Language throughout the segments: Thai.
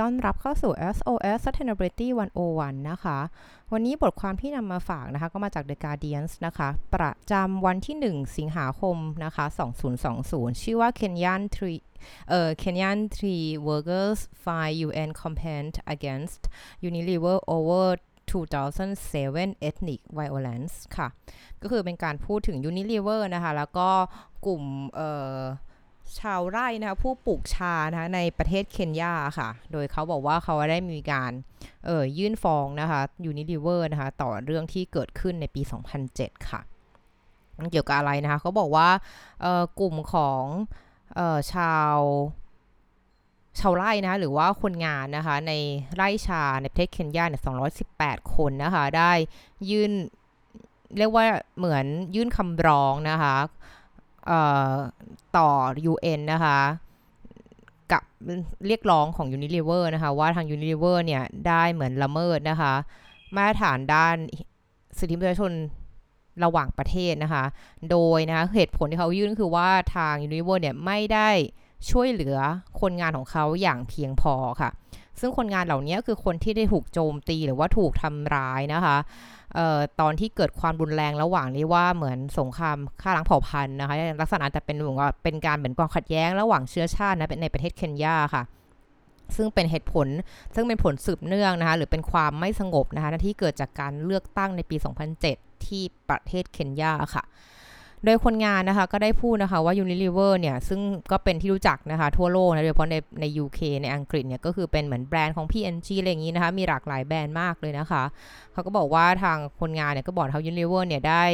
ต้อนรับเข้าสู่ SOS Sustainability 101 นะคะ วันนี้บทความที่นำมาฝากนะคะ ก็มาจาก The Guardian นะคะ ประจำวันที่ 1 สิงหาคมนะคะ 2020 ชื่อว่า Kenyan Tree เอ่อ Kenyan Tree Workers file UN complaint against Unilever over 2007 ethnic violence ค่ะ ก็คือเป็นการพูดถึง Unilever นะคะ แล้วก็กลุ่มเอ่อ ชาวไร่นะคะผู้ปลูกชานะคะในประเทศเคนยาค่ะ โดยเขาบอกว่าเขาได้มีการเอ่ยยื่นฟ้องนะคะ Unilever นะคะต่อเรื่องที่เกิดขึ้นในปี 2007 ค่ะเกี่ยวกับอะไรนะคะเขาบอกว่าเอ่อกลุ่มของเอ่อชาวชาวไร่นะคะหรือว่าคนงานนะคะในไร่ชาในประเทศเคนยาเนี่ย218 คนนะคะได้ยื่นเรียกว่าเหมือนยื่นคำร้องนะคะ ต่อ UN นะคะกับเรียกร้องของ Unilever นะคะว่าทาง Unilever เนี่ยได้เหมือนละเมิดนะคะมาตรฐานด้านสิทธิมนุษยชนระหว่างประเทศนะคะ โดยนะคะเหตุผลที่เขายื่นคือว่าทาง Unilever เนี่ยไม่ได้ช่วยเหลือคนงานของเขาอย่างเพียงพอค่ะ ซึ่งคนงานเหล่านี้คือคนที่ได้ถูกโจมตีหรือว่าถูกทำร้ายนะคะออตอนที่เกิดความรุนแรงระหว่างนี้ว่าเหมือนสงครามฆ่าล้างเผ่าพันธุ์นะคะลักษณะจะเป็นเหมือนว่าเป็นการเหมือนความขัดแย้งระหว่างเชื้อชาตินะในประเทศเคนยาค่ะซึ่งเป็นเหตุผล ซึ่งเป็นผลสืบเนื่องนะคะ หรือเป็นความไม่สงบนะคะที่เกิดจากการเลือกตั้งในปี 2007 ที่ประเทศเคนยาค่ะ โดยคนงานนะคะก็ได้พูดนะคะว่า Unilever เนี่ยซึ่งก็เป็นที่รู้จักนะคะทั่วโลกนะโดยเฉพาะในใน UK ในอังกฤษเนี่ยก็คือเป็นเหมือนแบรนด์ของ P&G อะไรอย่างนี้นะคะมีหลากหลายแบรนด์มากเลยนะคะเขาก็บอกว่าทางคนงานเนี่ยก็บอกเขา Unilever เนี่ยได้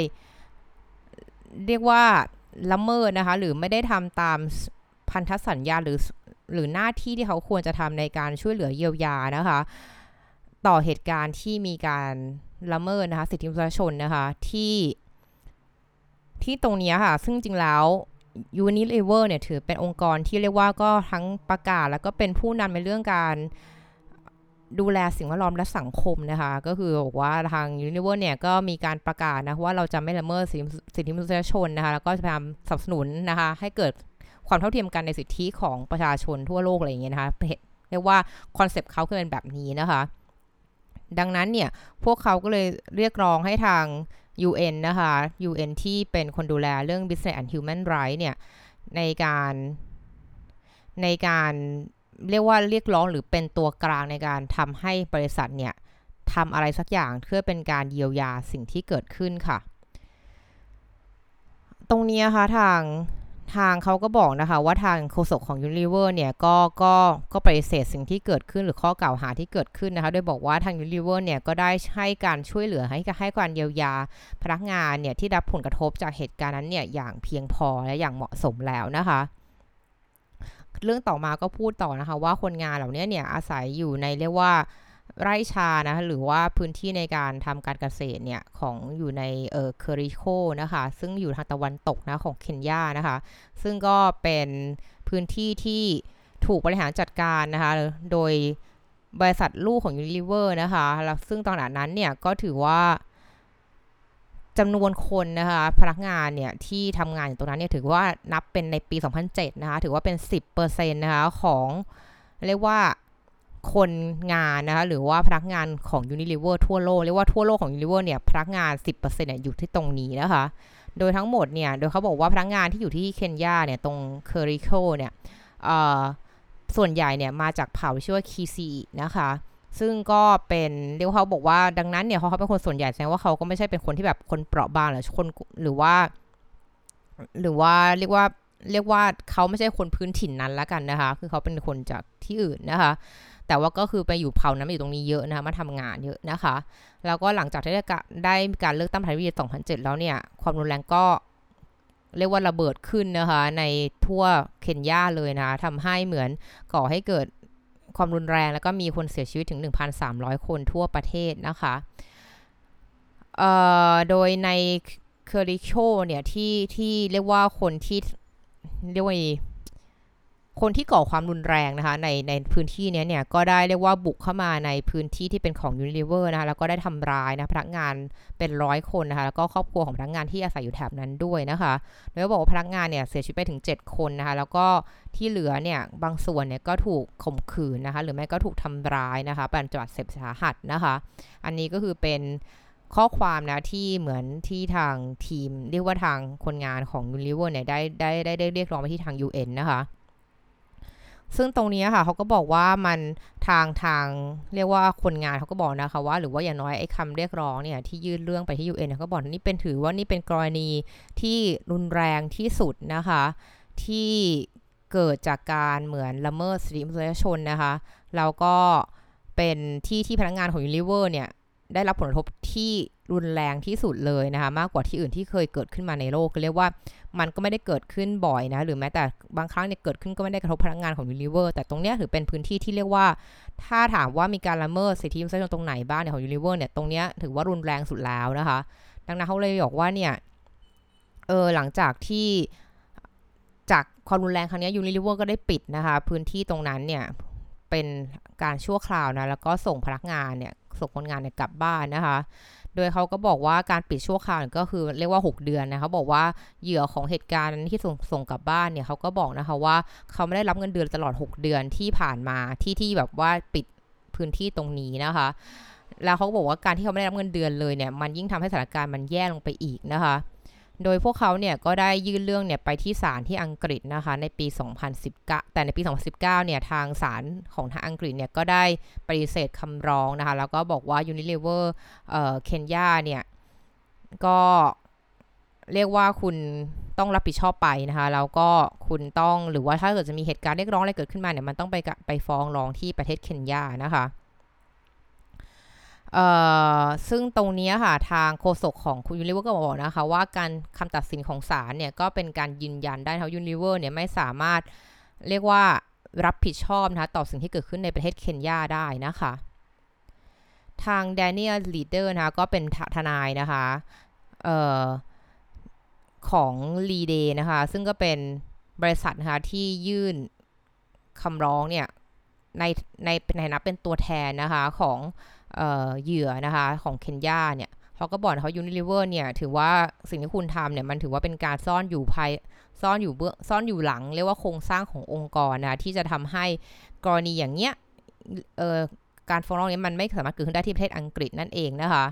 เรียกว่าละเมิดนะคะหรือไม่ได้ทำตามพันธสัญญาหรือหรือหน้าที่ที่เขาควรจะทำในการช่วยเหลือเยียวยานะคะ ต่อเหตุการณ์ที่มีการละเมิดนะคะสิทธิมนุษยชนนะคะที่ ที่ตรงนี้ค่ะ ซึ่งจริงแล้ว Unilever เนี่ยถือเป็นองค์กรที่เรียกว่าก็ทั้งประกาศ แล้วก็เป็นผู้นำในเรื่องการดูแลสิ่งแวดล้อมและสังคมนะคะ ก็คือบอกว่าทาง Unilever เนี่ยก็มีการประกาศนะว่าเราจะไม่ละเมิดสิทธิมนุษยชนนะคะ แล้วก็จะพยายามสนับสนุนนะคะ ให้เกิดความเท่าเทียมกันในสิทธิของประชาชนทั่วโลกอะไรอย่างเงี้ยนะคะเรียกว่าคอนเซปต์เขาคือเป็นแบบนี้นะคะ ดังนั้นเนี่ยพวกเขาก็เลยเรียกร้องให้ทาง UN นะคะ UN ที่เป็นคนดูแลเรื่อง Business and Human Rights เนี่ย ในการในการเรียกว่าเรียกร้องหรือเป็นตัวกลางในการทำให้บริษัทเนี่ยทำอะไรสักอย่างเพื่อเป็นการเยียวยาสิ่งที่เกิดขึ้นค่ะ ตรงนี้นะคะทาง ทางเขาก็บอกนะคะว่าทางโฆษกของ Unilever เนี่ยก็ก็ก็ปฏิเสธสิ่งที่เกิดขึ้นหรือข้อกล่าวหาที่เกิดขึ้นนะคะโดยบอกว่าทาง Unilever เนี่ยก็ได้ให้การช่วยเหลือให้ให้การเยียวยาพนักงานเนี่ยที่รับผลกระทบจากเหตุการณ์นั้นเนี่ยอย่างเพียงพอและอย่างเหมาะสมแล้วนะคะเรื่องต่อมาก็พูดต่อนะคะว่าคนงานเหล่านี้เนี่ยอาศัยอยู่ในเรียกว่า ไร่ชานะหรือว่าพื้นที่ในการทำการเกษตรเนี่ย ของอยู่ในเออเคอริโคนะคะ ซึ่งอยู่ทางตะวันตกนะของเคนยานะคะ ซึ่งก็เป็นพื้นที่ที่ถูกบริหารจัดการนะคะ โดยบริษัทลูกของ Unilever นะคะแล้วซึ่งตอนนั้นเนี่ยก็ถือว่าจำนวนคนนะคะพนักงานเนี่ยที่ทำงานอยู่ตรงนั้นเนี่ยถือว่านับเป็นในปี 2007 นะคะถือว่าเป็น 10%นะคะของเรียกว่า คนงานนะคะหรือว่าพนักงานของ Unilever ทั่วโลกเรียกว่าทั่วโลกของ Unilever เนี่ยพนักงาน 10%เนี่ยอยู่ที่ตรงนี้นะคะ โดยทั้งหมดเนี่ยโดยเขาบอกว่าพนักงานที่อยู่ที่เคนยาเนี่ยตรงเคอริโคเนี่ยส่วนใหญ่เนี่ยมาจากเผ่าชื่อว่าคีซีนะคะซึ่งก็เป็นเรียกเขาบอกว่าดังนั้นเนี่ยเขาเป็นคนส่วนใหญ่แสดงว่าเขาก็ไม่ใช่เป็นคนที่แบบคนเปราะบางหรือคนหรือว่า หรือว่าเรียกว่าเรียกว่าเขาไม่ใช่คนพื้นถิ่นนั้นละกันนะคะ คือเขาเป็นคนจากที่อื่นนะคะ แต่ว่าก็คือไปอยู่เผ่านั้นอยู่ตรงนี้เยอะนะคะมาทำงานเยอะนะคะ แล้วก็หลังจากที่ได้การเลือกตั้งประธานาธิบดี2007 แล้วเนี่ย ความรุนแรงก็เรียกว่าระเบิดขึ้นนะคะ ในทั่วเคนยาเลยนะทำให้เหมือนก่อให้เกิดความรุนแรงแล้วก็มีคนเสียชีวิตถึง 1,300 คนทั่วประเทศนะคะโดยในเคอริโชเนี่ยที่ที่เรียกว่าคนที่เรียกว่า คนที่ก่อความรุนแรงนะคะในในพื้นที่นี้เนี่ยก็ได้เรียกว่าบุกเข้ามาในพื้นที่ที่เป็นของ Unilever นะคะแล้วก็ได้ทำร้ายนะพนักงานเป็นร้อยคนนะคะแล้วก็ครอบครัวของพนักงานที่อาศัยอยู่แถบนั้นด้วยนะคะโดยบอกว่าพนักงานเนี่ยเสียชีวิตไปถึง 7 คนนะคะแล้วก็ที่เหลือเนี่ยบางส่วนเนี่ยก็ถูกข่มขืนนะคะหรือไม่ก็ถูกทำร้ายนะคะเป็นจังหวัดเสาหัสนะคะ อันนี้ก็คือเป็นข้อความนะที่เหมือนที่ทางทีม เรียกว่าทางคนงานของ Unilever เนี่ยได้ได้ได้ได้เรียกร้องไปที่ทาง UN นะคะ ซึ่งตรงนี้ค่ะเขาก็บอกว่ามันทางทางเรียกว่าคนงานเขาก็บอกนะคะว่าหรือว่าอย่างน้อยไอ้คำเรียกร้องเนี่ยที่ยื่นเรื่องไปที่ UN เขาบอกนี่เป็นถือว่านี่เป็นกรณีที่รุนแรงที่สุดนะคะ ที่เกิดจากการเหมือนละเมิดสิทธิมนุษยชนนะคะแล้วก็เป็นที่ที่พนักงานของ Unilever เนี่ยได้รับผลกระทบที่ รุนแรงที่สุดเลยนะคะมากกว่าที่อื่นที่เคยเกิดขึ้นมาในโลกก็เรียกว่ามันก็ไม่ได้เกิดขึ้นบ่อยนะหรือแม้แต่บางครั้งเนี่ยเกิดขึ้นก็ไม่ได้กระทบพนักงานของ Unilever แต่ตรงเนี้ยถือเป็นพื้นที่ที่เรียกว่า ถ้าถามว่ามีการละเมิดสิทธิมนุษยชนตรงไหนบ้างเนี่ยของ Unilever เนี่ยตรงเนี้ยถือว่ารุนแรงสุดแล้วนะคะ ดังนั้นเขาเลยบอกว่าเนี่ยเออหลังจากที่จากความรุนแรงครั้งนี้ Unilever ก็ได้ปิดนะคะ พื้นที่ตรงนั้นเนี่ยเป็นการชั่วคราวนะแล้วก็ส่งพนักงานเนี่ยส่งคนงานเนี่ยกลับบ้านนะคะ โดยเขาก็บอกว่าการปิดชั่วคราวก็คือเรียกว่า 6 เดือนนะเขาบอกว่าเหยื่อของเหตุการณ์ที่ส่งส่งกลับบ้านเนี่ยเขาก็บอกนะคะว่าเขาไม่ได้รับเงินเดือนตลอด 6 เดือนที่ผ่านมาที่ที่แบบว่าปิดพื้นที่ตรงนี้นะคะ แล้วเขาบอกว่าการที่เขาไม่ได้รับเงินเดือนเลยเนี่ยมันยิ่งทำให้สถานการณ์มันแย่ลงไปอีกนะคะ โดยพวกเขาเนี่ยก็ได้ยื่นเรื่องเนี่ยไปที่ศาลที่อังกฤษนะคะในปี 2019 แต่ในปี 2019 เนี่ยทางศาลของทางอังกฤษเนี่ยก็ได้ปฏิเสธคำร้องนะคะแล้วก็บอกว่า Unilever เอ่อเคนยาเนี่ยก็เรียกว่าคุณต้องรับผิดชอบไปนะคะแล้วก็คุณต้องหรือว่าถ้าเกิดจะมีเหตุการณ์เรียกร้องอะไรเกิดขึ้นมาเนี่ยมันต้องไปไปฟ้องร้องที่ประเทศเคนยานะคะ ซึ่งตรงนี้ค่ะทางโฆษกของคุณ Unilever ก็บอกนะคะว่าการคำตัดสินของศาลเนี่ยก็เป็นการยืนยันได้ทั้ง Unilever เนี่ยไม่สามารถเรียกว่ารับผิดชอบนะคะต่อสิ่งที่เกิดขึ้นในประเทศเคนยาได้นะคะ ทาง Daniel Leader นะคะก็เป็นทนายนะคะออของ Leigh Day นะคะ ซึ่งก็เป็นบริษัทนะคะที่ยื่นคำร้องเนี่ยในในในฐานะเป็นตัวแทนนะคะของ เหยื่อนะคะของเคนยาเนี่ยเขาก็บอกเขา Unilever เนี่ยถือว่าสิ่งที่คุณทำเนี่ยมันถือว่าเป็นการซ่อนอยู่ภายซ่อนอยู่เบื้องซ่อนอยู่หลัง เรียกว่าโครงสร้างขององค์กรนะที่จะทำให้กรณีอย่างเนี้ยการฟ้องร้องนี้มันไม่สามารถเกิดขึ้นได้ที่ประเทศอังกฤษนั่นเองนะคะ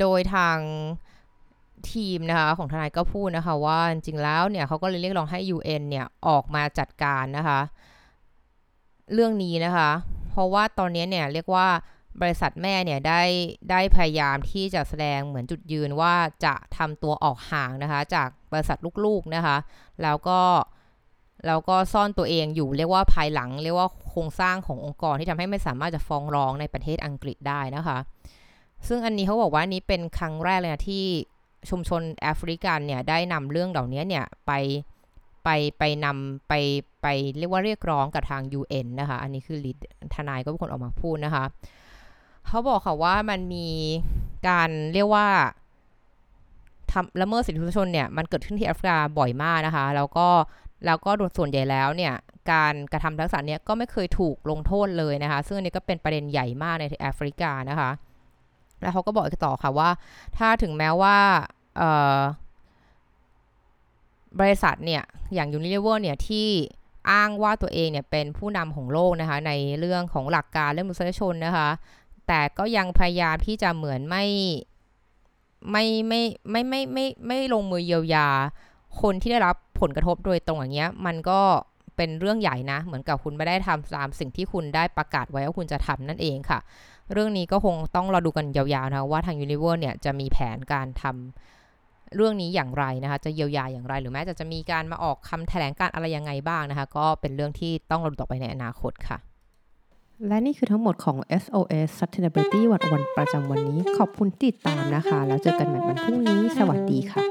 โดยทางทีมนะคะของทนายก็พูดนะคะว่าจริงแล้วเนี่ยเขาก็เลยเรียกร้องให้ UN เนี่ยออกมาจัดการนะคะ เรื่องนี้นะคะ เพราะว่าตอนนี้เนี่ยเรียกว่าบริษัทแม่เนี่ยได้ได้พยายามที่จะแสดงเหมือนจุดยืนว่าจะทำตัวออกห่างนะคะ จากบริษัทลูกๆนะคะ แล้วก็แล้วก็ซ่อนตัวเองอยู่เรียกว่าภายหลัง เรียกว่าโครงสร้างขององค์กรที่ทำให้ไม่สามารถจะฟ้องร้องในประเทศอังกฤษได้นะคะ ซึ่งอันนี้เขาบอกว่านี้เป็นครั้งแรกเลยนะที่ชุมชนแอฟริกันเนี่ยได้นำเรื่องเหล่านี้เนี่ยไปไปไปนำไป ไปเรียกว่าเรียกร้องกับทาง UN นะคะ อันนี้คือลิทนายก็เป็นคนออกมาพูดนะคะ เขาบอกค่ะว่ามันมีการเรียกว่าทำละเมิดสิทธิมนุษยชนเนี่ยมันเกิดขึ้นที่แอฟริกาบ่อยมากนะคะ แล้วก็แล้วก็โดยส่วนใหญ่แล้วเนี่ยการกระทำลักษณะนี้ก็ไม่เคยถูกลงโทษเลยนะคะ ซึ่งอันนี้ก็เป็นประเด็นใหญ่มากในแอฟริกานะคะ แล้วเขาก็บอกต่อค่ะว่า ถ้าถึงแม้ว่าบริษัทเนี่ยอย่าง Unilever เนี่ยที่ อ้างว่าตัวเองเนี่ยเป็นผู้นำของโลกนะคะ ในเรื่องของหลักการเรื่องมนุษยชนนะคะ แต่ก็ยังพยายามที่จะเหมือนไม่ไม่ไม่ไม่ไม่ไม่ไม่ลงมือเยียวยา คนที่ได้รับผลกระทบโดยตรงอย่างเงี้ย มันก็เป็นเรื่องใหญ่นะ เหมือนกับคุณไม่ได้ทำตามสิ่งที่คุณได้ประกาศไว้ว่าคุณจะทำนั่นเองค่ะ เรื่องนี้ก็คงต้องรอดูกันยาวๆนะว่าทาง Univer เนี่ยจะมีแผนการทำ เรื่องนี้อย่างไรนะคะจะเยียวยาอย่างไร หรือแม้จะจะมีการมาออกคำแถลงการอะไรยังไงบ้างนะคะก็เป็นเรื่องที่ต้องรอดูต่อไปในอนาคตค่ะ และนี่คือทั้งหมดของ SOS Sustainability วันวันประจำวันนี้ ขอบคุณติดตามนะคะ แล้วเจอกันใหม่วันพรุ่งนี้ สวัสดีค่ะ